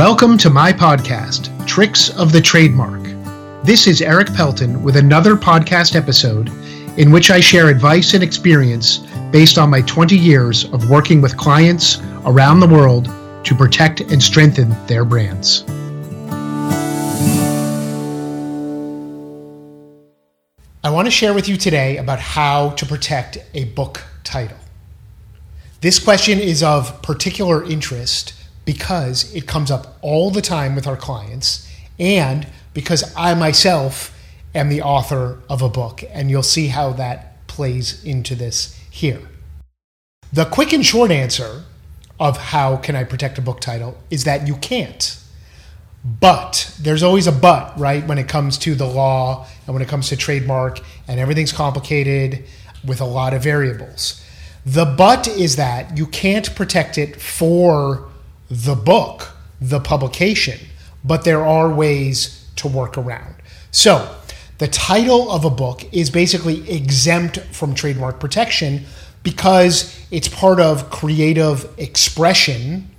Welcome to my podcast, Tricks of the Trademark. This is Erik Pelton with another podcast episode in which I share advice and experience based on my 20 years of working with clients around the world to protect and strengthen their brands. I want to share with you today about how to protect a book title. This question is of particular interest because it comes up all the time with our clients and because I myself am the author of a book, and you'll see how that plays into this here. The quick and short answer of how can I protect a book title is that you can't. But there's always a but, right, when it comes to the law and when it comes to trademark, and everything's complicated with a lot of variables. The but is that you can't protect it for the book, the publication, but there are ways to work around. So, the title of a book is basically exempt from trademark protection because it's part of creative expression,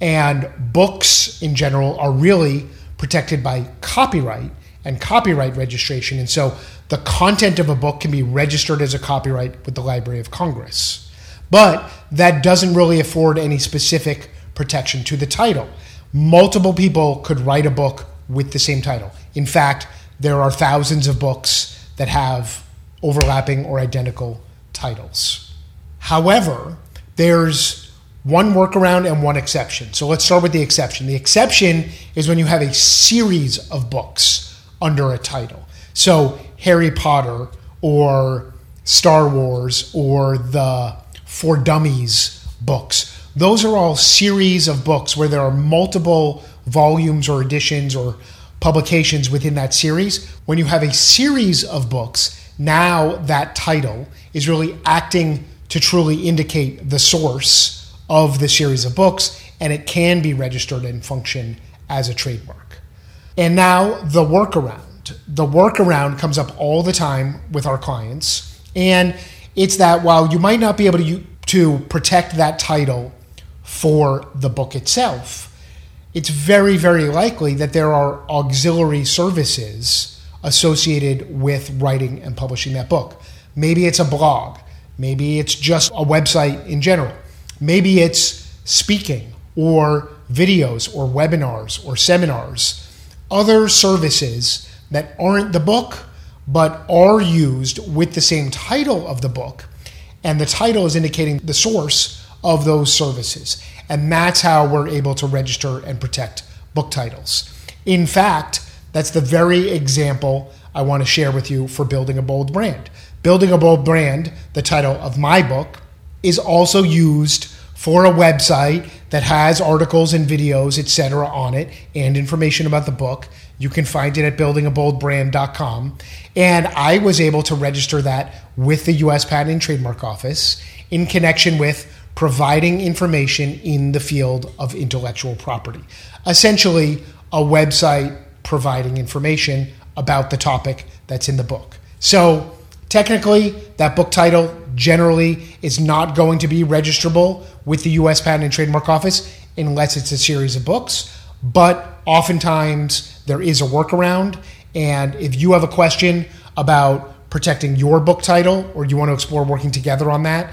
and books in general are really protected by copyright and copyright registration. And so the content of a book can be registered as a copyright with the Library of Congress. But that doesn't really afford any specific protection to the title. Multiple people could write a book with the same title. In fact, there are thousands of books that have overlapping or identical titles. However, there's one workaround and one exception. So let's start with the exception. The exception is when you have a series of books under a title. So Harry Potter or Star Wars or the For Dummies books those are all series of books where there are multiple volumes or editions or publications within that series. When you have a series of books, now that title is really acting to truly indicate the source of the series of books, and it can be registered and function as a trademark. And now the workaround. The workaround comes up all the time with our clients, and it's that while you might not be able to, to protect that title for the book itself, it's very, very likely that there are auxiliary services associated with writing and publishing that book. Maybe it's a blog, maybe it's just a website in general, maybe it's speaking or videos or webinars or seminars, other services that aren't the book but are used with the same title of the book. And the title is indicating the source of those services. And that's how we're able to register and protect book titles. In fact, that's the very example I want to share with you for Building a Bold Brand. Building a Bold Brand, the title of my book, is also used for a website that has articles and videos, etc., on it and information about the book. You can find it at buildingaboldbrand.com. And I was able to register that with the US Patent and Trademark Office in connection with providing information in the field of intellectual property. Essentially, a website providing information about the topic that's in the book. So, technically, that book title generally is not going to be registrable with the US Patent and Trademark Office unless it's a series of books. But oftentimes, there is a workaround. And if you have a question about protecting your book title or you want to explore working together on that,